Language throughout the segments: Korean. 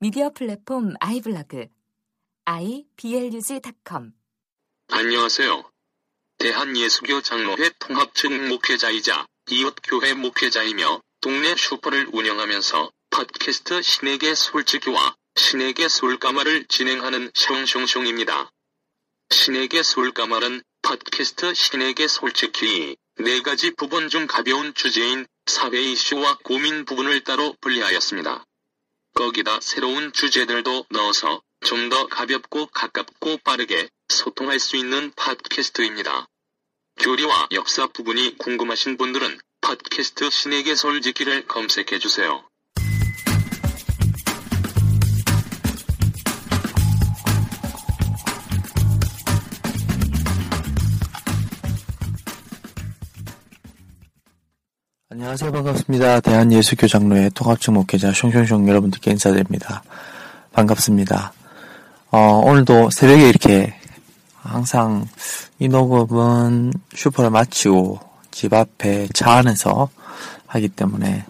미디어 플랫폼 아이블로그 iblog.com 안녕하세요. 대한예수교 장로회 통합측 목회자이자 이웃교회 목회자이며 동네 슈퍼를 운영하면서 팟캐스트 신에게 솔직히와 신에게 솔까말을 진행하는 숑숑숑입니다. 신에게 솔까말은 팟캐스트 신에게 솔직히 네 가지 부분 중 가벼운 주제인 사회 이슈와 고민 부분을 따로 분리하였습니다. 거기다 새로운 주제들도 넣어서 좀 더 가볍고 가깝고 빠르게 소통할 수 있는 팟캐스트입니다. 교리와 역사 부분이 궁금하신 분들은 팟캐스트 신에게 솔직히를 검색해 주세요. 안녕하세요. 반갑습니다. 대한예수교 장로회 통합측 목회자 숑숑숑 여러분들께 인사드립니다. 반갑습니다. 어, 오늘도 새벽에 이렇게 항상 이 녹음은 슈퍼를 마치고 집 앞에 차 안에서 하기 때문에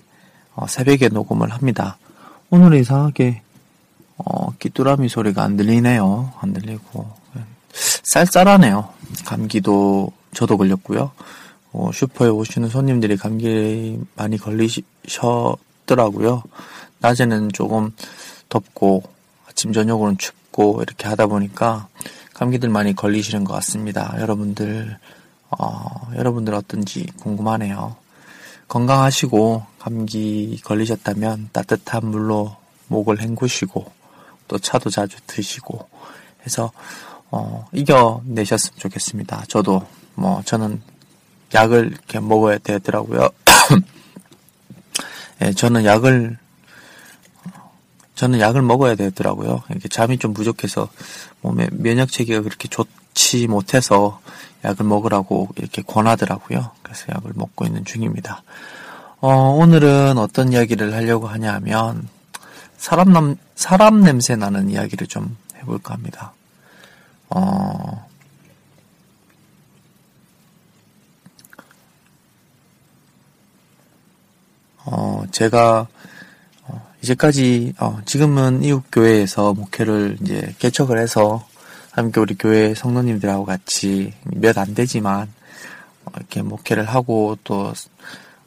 어, 새벽에 녹음을 합니다. 오늘은 이상하게 어, 귀뚜라미 소리가 안 들리네요. 안 들리고 쌀쌀하네요. 감기도 저도 걸렸고요. 어, 슈퍼에 오시는 손님들이 감기 많이 걸리셨더라고요. 낮에는 조금 덥고 아침 저녁으로는 춥고 이렇게 하다 보니까 감기들 많이 걸리시는 것 같습니다. 여러분들 어, 여러분들 어떤지 궁금하네요. 건강하시고 감기 걸리셨다면 따뜻한 물로 목을 헹구시고 또 차도 자주 드시고 해서 어, 이겨내셨으면 좋겠습니다. 저도 뭐 저는 약을 이렇게 먹어야 되더라고요. 예, 저는 약을 저는 약을 먹어야 되더라고요. 이렇게 잠이 좀 부족해서 몸에 면역 체계가 그렇게 좋지 못해서 약을 먹으라고 이렇게 권하더라고요. 그래서 약을 먹고 있는 중입니다. 어, 오늘은 어떤 이야기를 하려고 하냐 하면 사람 남 사람 냄새 나는 이야기를 좀 해볼까 합니다. 어, 어, 제가, 어, 이제까지, 어, 지금은 이웃 교회에서 목회를 이제 개척을 해서, 함께 우리 교회 성도님들하고 같이 몇 안 되지만, 어, 이렇게 목회를 하고 또,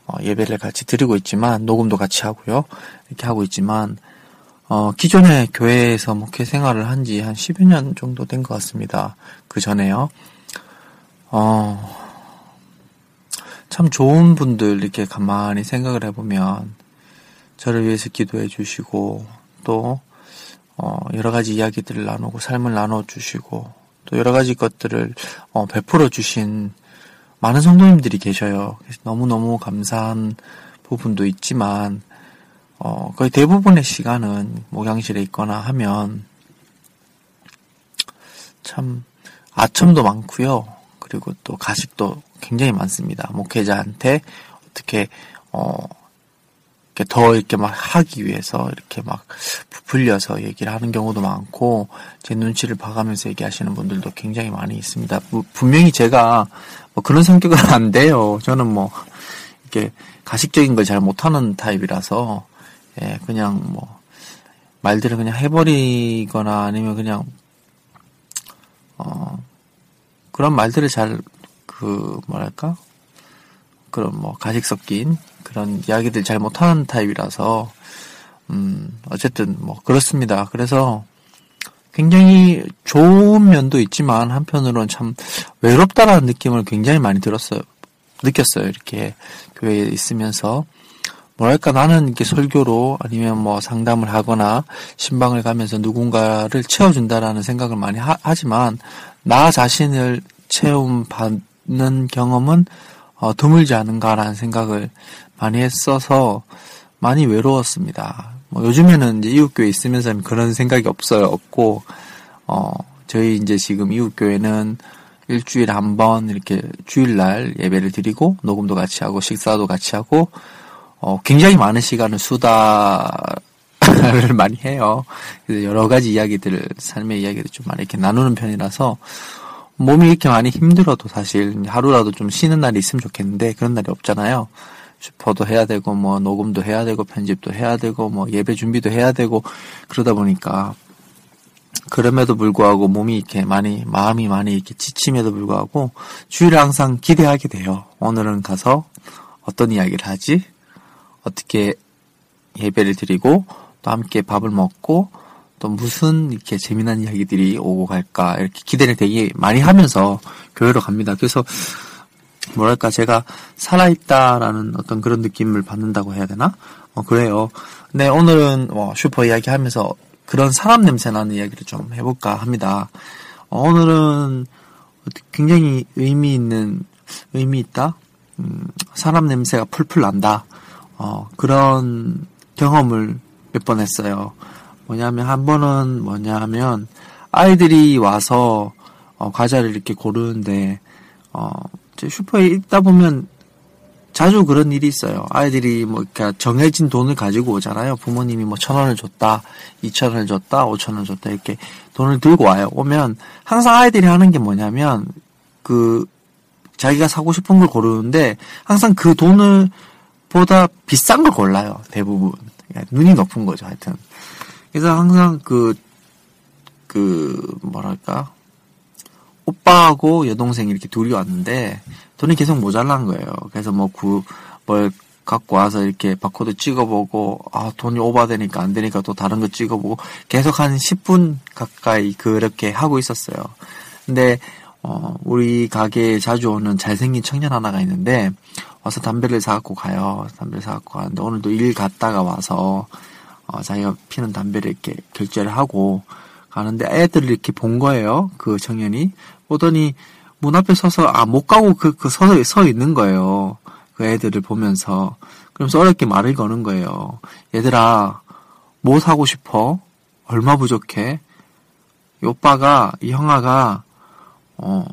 어, 예배를 같이 드리고 있지만, 녹음도 같이 하고요. 이렇게 하고 있지만, 어, 기존의 교회에서 목회 생활을 한 지한 10여 년 정도 된 것 같습니다. 그 전에요. 어, 참 좋은 분들 이렇게 가만히 생각을 해보면 저를 위해서 기도해 주시고 또 어, 여러 가지 이야기들을 나누고 삶을 나눠 주시고 또 여러 가지 것들을 어, 베풀어 주신 많은 성도님들이 계셔요. 너무너무 감사한 부분도 있지만 어, 거의 대부분의 시간은 목양실에 있거나 하면 참 아첨도 많고요. 그리고 또 가식도 굉장히 많습니다. 목회자한테 어떻게 어 이렇게 더 이렇게 막 하기 위해서 이렇게 막 부풀려서 얘기를 하는 경우도 많고 제 눈치를 봐가면서 얘기하시는 분들도 굉장히 많이 있습니다. 분명히 제가 뭐 그런 성격은 안 돼요. 저는 뭐 이렇게 가식적인 걸 잘 못하는 타입이라서 예 그냥 뭐 말들을 그냥 해버리거나 아니면 그냥 어 그런 말들을 잘 그 뭐랄까 그런 뭐 가식 섞인 그런 이야기들 잘 못하는 타입이라서 음 어쨌든 뭐 그렇습니다. 그래서 굉장히 좋은 면도 있지만 한편으로는 참 외롭다라는 느낌을 굉장히 많이 들었어요. 느꼈어요. 이렇게 교회에 있으면서 뭐랄까 나는 이렇게 설교로 아니면 뭐 상담을 하거나 신방을 가면서 누군가를 채워준다라는 생각을 많이 하, 지만 나 자신을 체험 받는 경험은 어, 드물지 않은가라는 생각을 많이 했어서 많이 외로웠습니다. 뭐 요즘에는 이제 이웃교회 있으면서는 그런 생각이 없어요. 없고, 어, 저희 이제 지금 이웃교회는 일주일에 한 번 이렇게 주일날 예배를 드리고, 녹음도 같이 하고, 식사도 같이 하고, 어, 굉장히 많은 시간을 수다를 많이 해요. 여러 가지 이야기들을, 삶의 이야기를 좀 많이 이렇게 나누는 편이라서, 몸이 이렇게 많이 힘들어도 사실 하루라도 좀 쉬는 날이 있으면 좋겠는데, 그런 날이 없잖아요. 슈퍼도 해야 되고 뭐 녹음도 해야 되고 편집도 해야 되고 뭐 예배 준비도 해야 되고 그러다 보니까 그럼에도 불구하고 몸이 이렇게 많이 마음이 많이 이렇게 지침에도 불구하고 주일에 항상 기대하게 돼요. 오늘은 가서 어떤 이야기를 하지? 어떻게 예배를 드리고 또 함께 밥을 먹고 또 무슨 이렇게 재미난 이야기들이 오고 갈까 이렇게 기대를 되게 많이 하면서 교회로 갑니다. 그래서 뭐랄까 제가 살아있다라는 어떤 그런 느낌을 받는다고 해야 되나? 어 그래요. 네 오늘은 뭐 슈퍼 이야기하면서 그런 사람 냄새 나는 이야기를 좀 해볼까 합니다. 어, 오늘은 굉장히 의미 있는 의미 있다. 음, 사람 냄새가 풀풀 난다. 어, 그런 경험을 몇 번 했어요. 뭐냐면 한 번은 뭐냐면 아이들이 와서 어, 과자를 이렇게 고르는데 어, 슈퍼에 있다 보면 자주 그런 일이 있어요. 아이들이 뭐 이렇게 정해진 돈을 가지고 오잖아요. 부모님이 뭐 천 원을 줬다, 이천 원을 줬다, 오천 원을 줬다 이렇게 돈을 들고 와요. 오면 항상 아이들이 하는 게 뭐냐면 그 자기가 사고 싶은 걸 고르는데 항상 그 돈을 보다 비싼 걸 골라요. 대부분 그러니까 눈이 높은 거죠. 하여튼 그래서 항상 그 그 뭐랄까 오빠하고 여동생이 이렇게 둘이 왔는데 돈이 계속 모자란 거예요. 그래서 뭐 구, 뭘 갖고 와서 이렇게 바코드 찍어보고 아 돈이 오버되니까 안 되니까 또 다른 거 찍어보고 계속 한 10분 가까이 그렇게 하고 있었어요. 근데 어 우리 가게에 자주 오는 잘생긴 청년 하나가 있는데 와서 담배를 사갖고 가요. 담배를 사갖고 가는데 오늘도 일 갔다가 와서 어 자기가 피는 담배를 이렇게 결제를 하고 가는데 애들을 이렇게 본 거예요. 그 청년이 보더니 문 앞에 서서 아 못 가고 그, 그 서서 서 있는 거예요. 그 애들을 보면서 그러면서 어렵게 말을 거는 거예요. 얘들아 뭐 사고 싶어? 얼마 부족해? 이 오빠가 이 형아가 어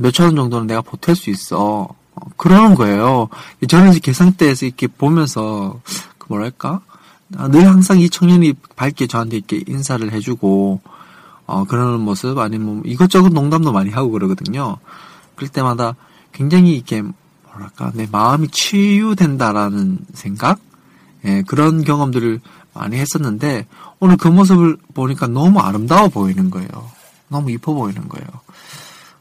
몇 천 원 정도는 내가 보탤 수 있어. 어, 그러는 거예요. 저는 이제 계산대에서 이렇게 보면서 그 뭐랄까 아, 늘 항상 이 청년이 밝게 저한테 이렇게 인사를 해주고 어, 그러는 모습 아니면 뭐 이것저것 농담도 많이 하고 그러거든요. 그럴 때마다 굉장히 이렇게 뭐랄까 내 마음이 치유된다라는 생각, 예, 그런 경험들을 많이 했었는데 오늘 그 모습을 보니까 너무 아름다워 보이는 거예요. 너무 이뻐 보이는 거예요.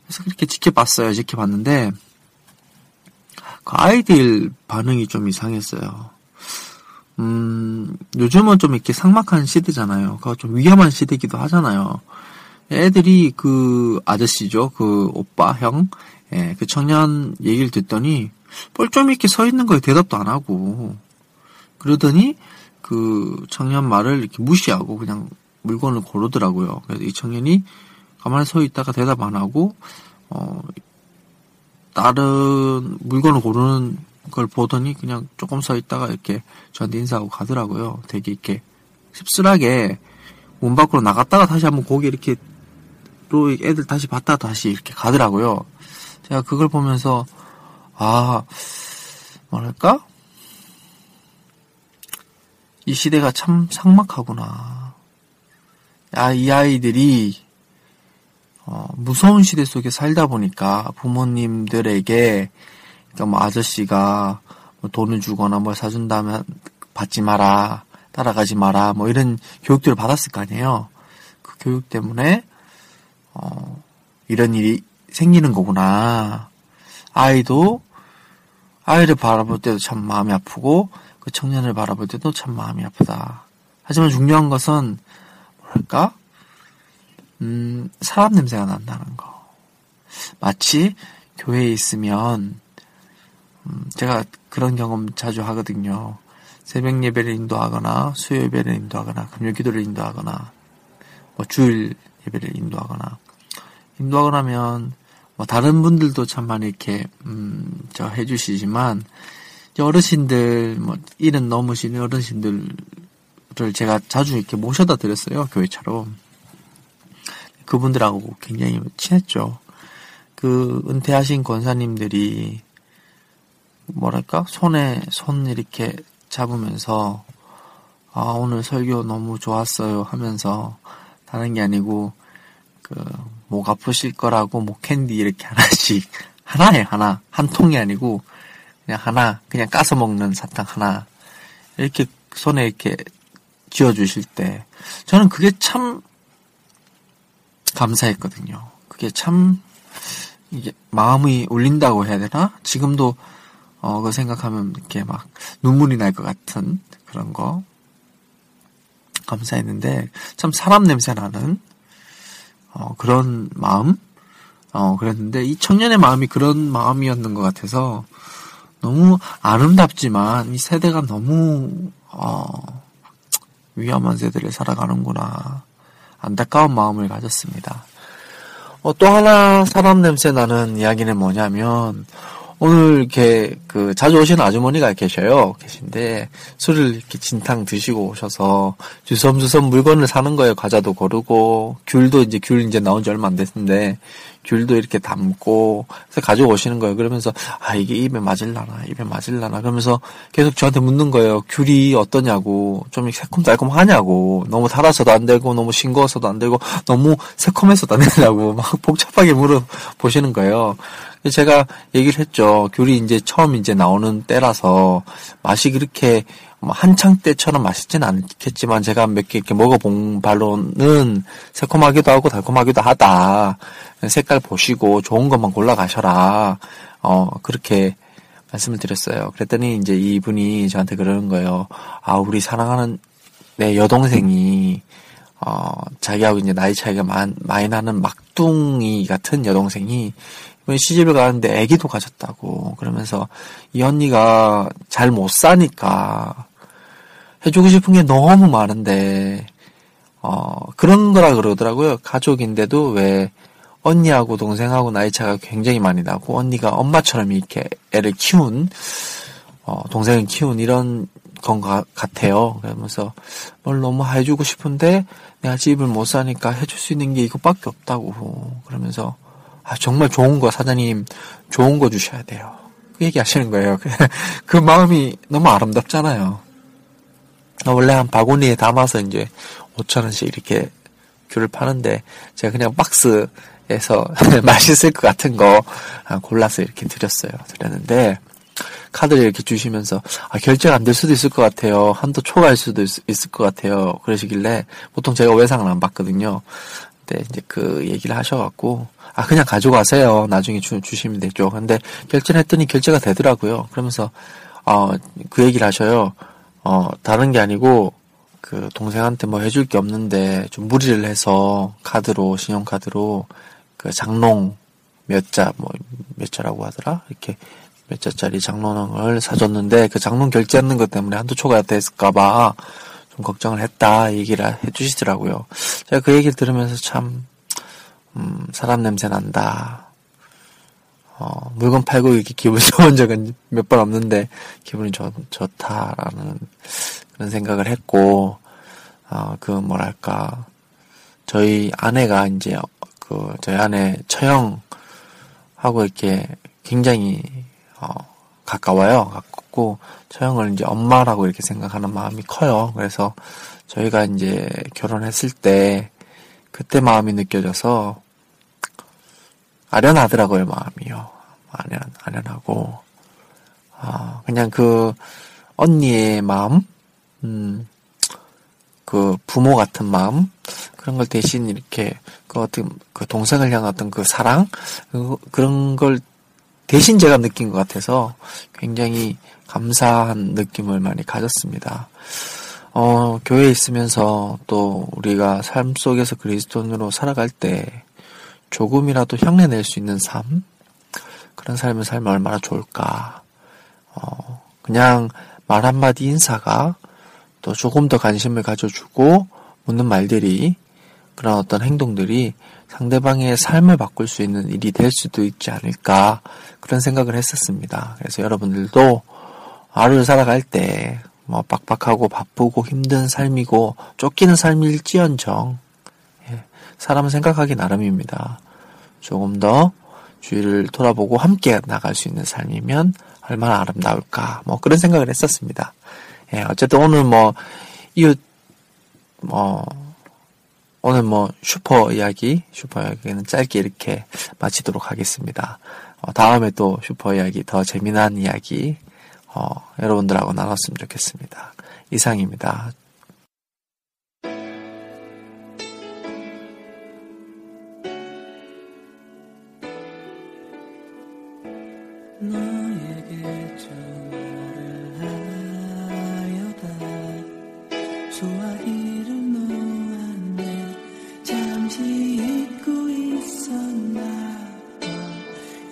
그래서 그렇게 지켜봤어요. 지켜봤는데 그 아이들 반응이 좀 이상했어요. 음, 요즘은 좀 이렇게 상막한 시대잖아요. 그거 좀 위험한 시대기도 하잖아요. 애들이 그 아저씨죠. 그 오빠, 형, 예, 그 청년 얘기를 듣더니 뻘쭘 이렇게 서 있는 거에 대답도 안 하고 그러더니 그 청년 말을 이렇게 무시하고 그냥 물건을 고르더라고요. 그래서 이 청년이 가만히 서 있다가 대답 안 하고 어 다른 물건을 고르는 걸 보더니 그냥 조금 서 있다가 이렇게 저한테 인사하고 가더라고요. 되게 이렇게 씁쓸하게 문 밖으로 나갔다가 다시 한번 고개 이렇게 또 애들 다시 봤다 다시 이렇게 가더라고요. 제가 그걸 보면서 아 뭐랄까 이 시대가 참 삭막하구나. 아, 이 아이들이 어, 무서운 시대 속에 살다 보니까 부모님들에게 그러니까 뭐 아저씨가 뭐 돈을 주거나 뭘 사준다면 받지 마라, 따라가지 마라, 뭐 이런 교육들을 받았을 거 아니에요. 그 교육 때문에 어, 이런 일이 생기는 거구나. 아이도 아이를 바라볼 때도 참 마음이 아프고 그 청년을 바라볼 때도 참 마음이 아프다. 하지만 중요한 것은 뭐랄까? 음, 사람 냄새가 난다는 거. 마치 교회에 있으면 음, 제가 그런 경험 자주 하거든요. 새벽 예배를 인도하거나 수요 예배를 인도하거나 금요 기도를 인도하거나 뭐 주일 예배를 인도하거나 인도하고 나면 뭐 다른 분들도 참 많이 이렇게 음 저 해주시지만 어르신들 뭐 일은 넘으신 어르신들 분들을 제가 자주 이렇게 모셔다 드렸어요. 교회처럼. 그분들하고 굉장히 친했죠. 그 은퇴하신 권사님들이 뭐랄까? 손에 손 이렇게 잡으면서 아 오늘 설교 너무 좋았어요 하면서 다른 게 아니고 그 목 아프실 거라고 목 캔디 이렇게 하나씩 하나에 하나. 한 통이 아니고 그냥 하나 그냥 까서 먹는 사탕 하나. 이렇게 손에 이렇게 쥐어 주실 때. 저는 그게 참 감사했거든요. 그게 참 이게 마음이 울린다고 해야 되나? 지금도 어, 그 생각하면 이렇게 막 눈물이 날 것 같은 그런 거 감사했는데 참 사람 냄새 나는 어, 그런 마음 어, 그랬는데 이 청년의 마음이 그런 마음이었는 것 같아서 너무 아름답지만 이 세대가 너무 어, 위험한 세대를 살아가는구나 안타까운 마음을 가졌습니다. 어, 또 하나 사람 냄새 나는 이야기는 뭐냐면 오늘 이렇게 그 자주 오시는 아주머니가 계셔요. 계신데 술을 이렇게 진탕 드시고 오셔서 주섬주섬 물건을 사는 거예요. 과자도 고르고 귤도 이제 귤 이제 나온 지 얼마 안 됐는데 귤도 이렇게 담고 그래서 가지고 오시는 거예요. 그러면서 아 이게 입에 맞을라나 입에 맞을라나 그러면서 계속 저한테 묻는 거예요. 귤이 어떠냐고 좀 새콤달콤하냐고 너무 달아서도 안 되고 너무 싱거워서도 안 되고 너무 새콤해서도 안 되냐고 막 복잡하게 물어보시는 거예요. 제가 얘기를 했죠. 귤이 이제 처음 이제 나오는 때라서 맛이 그렇게 뭐 한창 때처럼 맛있지는 않겠지만 제가 몇 개 이렇게 먹어본 바로는 새콤하기도 하고 달콤하기도 하다. 색깔 보시고 좋은 것만 골라 가셔라. 어, 그렇게 말씀을 드렸어요. 그랬더니 이제 이분이 저한테 그러는 거예요. 아, 우리 사랑하는 내 여동생이 어, 자기하고 이제 나이 차이가 많, 많이 나는 막둥이 같은 여동생이 시집을 가는데 아기도 가졌다고 그러면서 이 언니가 잘 못 사니까 해주고 싶은 게 너무 많은데 어 그런 거라 그러더라고요. 가족인데도 왜 언니하고 동생하고 나이 차가 굉장히 많이 나고 언니가 엄마처럼 이렇게 애를 키운 어 동생을 키운 이런 건 같아요 그러면서 뭘 너무 해주고 싶은데 내가 집을 못 사니까 해줄 수 있는 게 이것밖에 없다고 그러면서 아, 정말 좋은 거, 사장님, 좋은 거 주셔야 돼요. 그 얘기 하시는 거예요. 그 마음이 너무 아름답잖아요. 원래 한 바구니에 담아서 이제 5천 원씩 이렇게 귤을 파는데, 제가 그냥 박스에서 맛있을 것 같은 거 골라서 이렇게 드렸어요. 드렸는데, 카드를 이렇게 주시면서, 아, 결제가 안 될 수도 있을 것 같아요. 한도 초과할 수도 있, 있을 것 같아요. 그러시길래, 보통 제가 외상을 안 받거든요. 때 이제 그 얘기를 하셔갖고 아 그냥 가져가세요. 나중에 주, 주시면 되죠. 근데 결제를 했더니 결제가 되더라고요. 그러면서 어 그 얘기를 하셔요. 어 다른 게 아니고 그 동생한테 뭐 해줄 게 없는데 좀 무리를 해서 카드로 신용카드로 그 장롱 몇 자 뭐 몇 자라고 하더라 이렇게 몇 자짜리 장롱을 사줬는데 그 장롱 결제하는 것 때문에 한두 초가 됐을까봐 좀 걱정을 했다 얘기를 해주시더라고요. 제가 그 얘기를 들으면서 참 음, 사람 냄새 난다. 어, 물건 팔고 이렇게 기분 좋은 적은 몇 번 없는데 기분이 좋, 좋다라는 그런 생각을 했고 어, 그 뭐랄까 저희 아내가 이제 그 저희 아내 처형 하고 이렇게 굉장히 어, 가까워요. 가깝고 처형을 이제 엄마라고 이렇게 생각하는 마음이 커요. 그래서 저희가 이제 결혼했을 때 그때 마음이 느껴져서 아련하더라고요 마음이요. 아련 아련하고 아 그냥 그 언니의 마음, 음, 그 부모 같은 마음 그런 걸 대신 이렇게 그 어떤 그 동생을 향한 어떤 그 사랑 그, 그런 걸 대신 제가 느낀 것 같아서 굉장히 감사한 느낌을 많이 가졌습니다. 어, 교회에 있으면서 또 우리가 삶 속에서 그리스도인으로 살아갈 때 조금이라도 향내 낼 수 있는 삶? 그런 삶을 살면 얼마나 좋을까. 어, 그냥 말 한마디 인사가 또 조금 더 관심을 가져주고 묻는 말들이 그런 어떤 행동들이 상대방의 삶을 바꿀 수 있는 일이 될 수도 있지 않을까 그런 생각을 했었습니다. 그래서 여러분들도 하루를 살아갈 때 뭐 빡빡하고 바쁘고 힘든 삶이고 쫓기는 삶일지언정 예, 사람은 생각하기 나름입니다. 조금 더 주위를 돌아보고 함께 나갈 수 있는 삶이면 얼마나 아름다울까 뭐 그런 생각을 했었습니다. 예, 어쨌든 오늘 뭐 이웃 뭐 오늘 뭐 슈퍼 이야기 슈퍼 이야기는 짧게 이렇게 마치도록 하겠습니다. 어, 다음에 또 슈퍼 이야기 더 재미난 이야기 어, 여러분들하고 나눴으면 좋겠습니다. 이상입니다.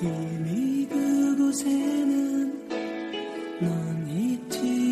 이미 그곳에는 넌 있지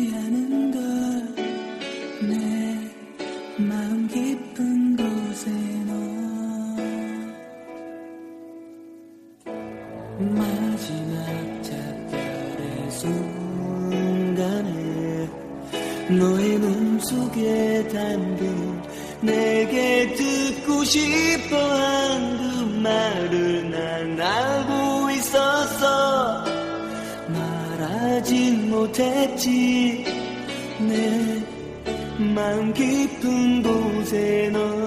깊은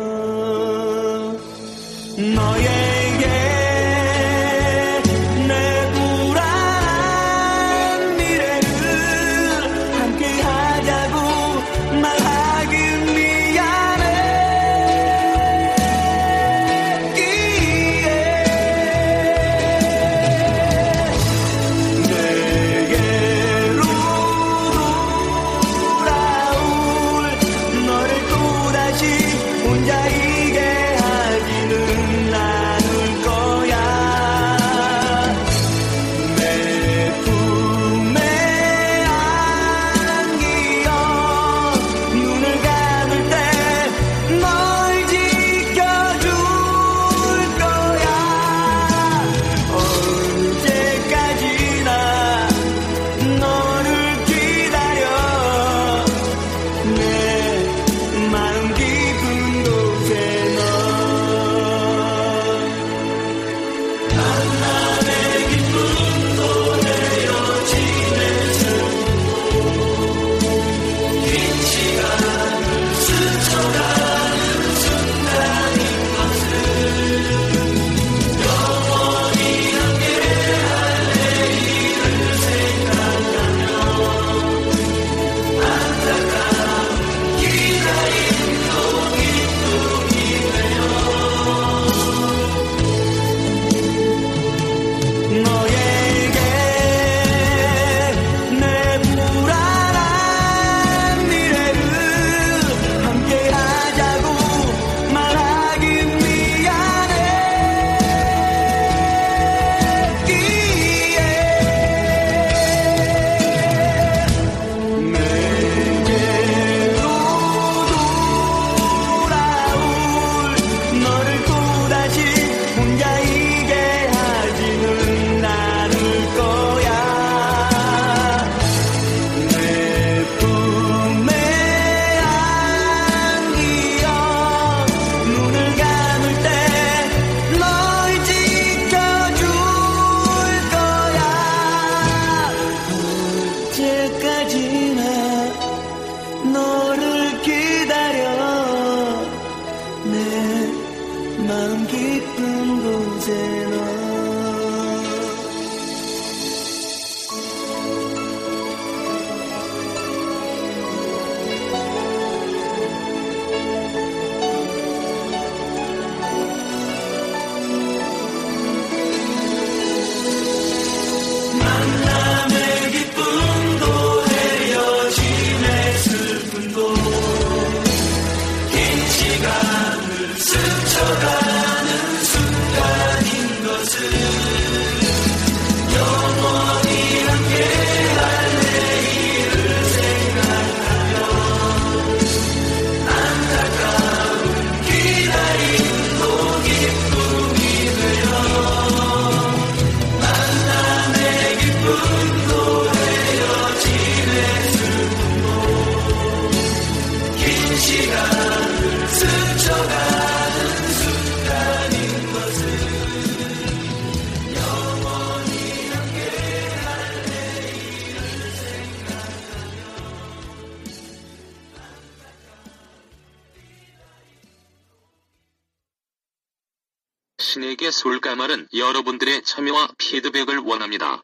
말은 여러분들의 참여와 피드백을 원합니다.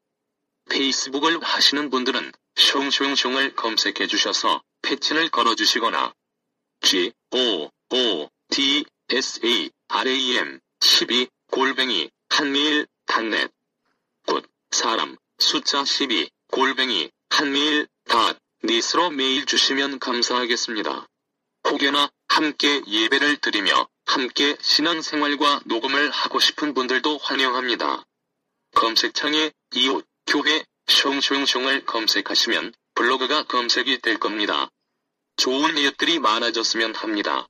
페이스북을 하시는 분들은 숑숑숑을 검색해 주셔서 패친을 걸어 주시거나 G O O D S A R A M 12 골뱅이 한메일 dot net good 사람 숫자 12 골뱅이 한메일 dot net으로 메일 주시면 감사하겠습니다. 혹여나 함께 예배를 드리며 함께 신앙생활과 녹음을 하고 싶은 분들도 환영합니다. 검색창에 이웃, 교회, 숑숑숑을 검색하시면 블로그가 검색이 될 겁니다. 좋은 이웃들이 많아졌으면 합니다.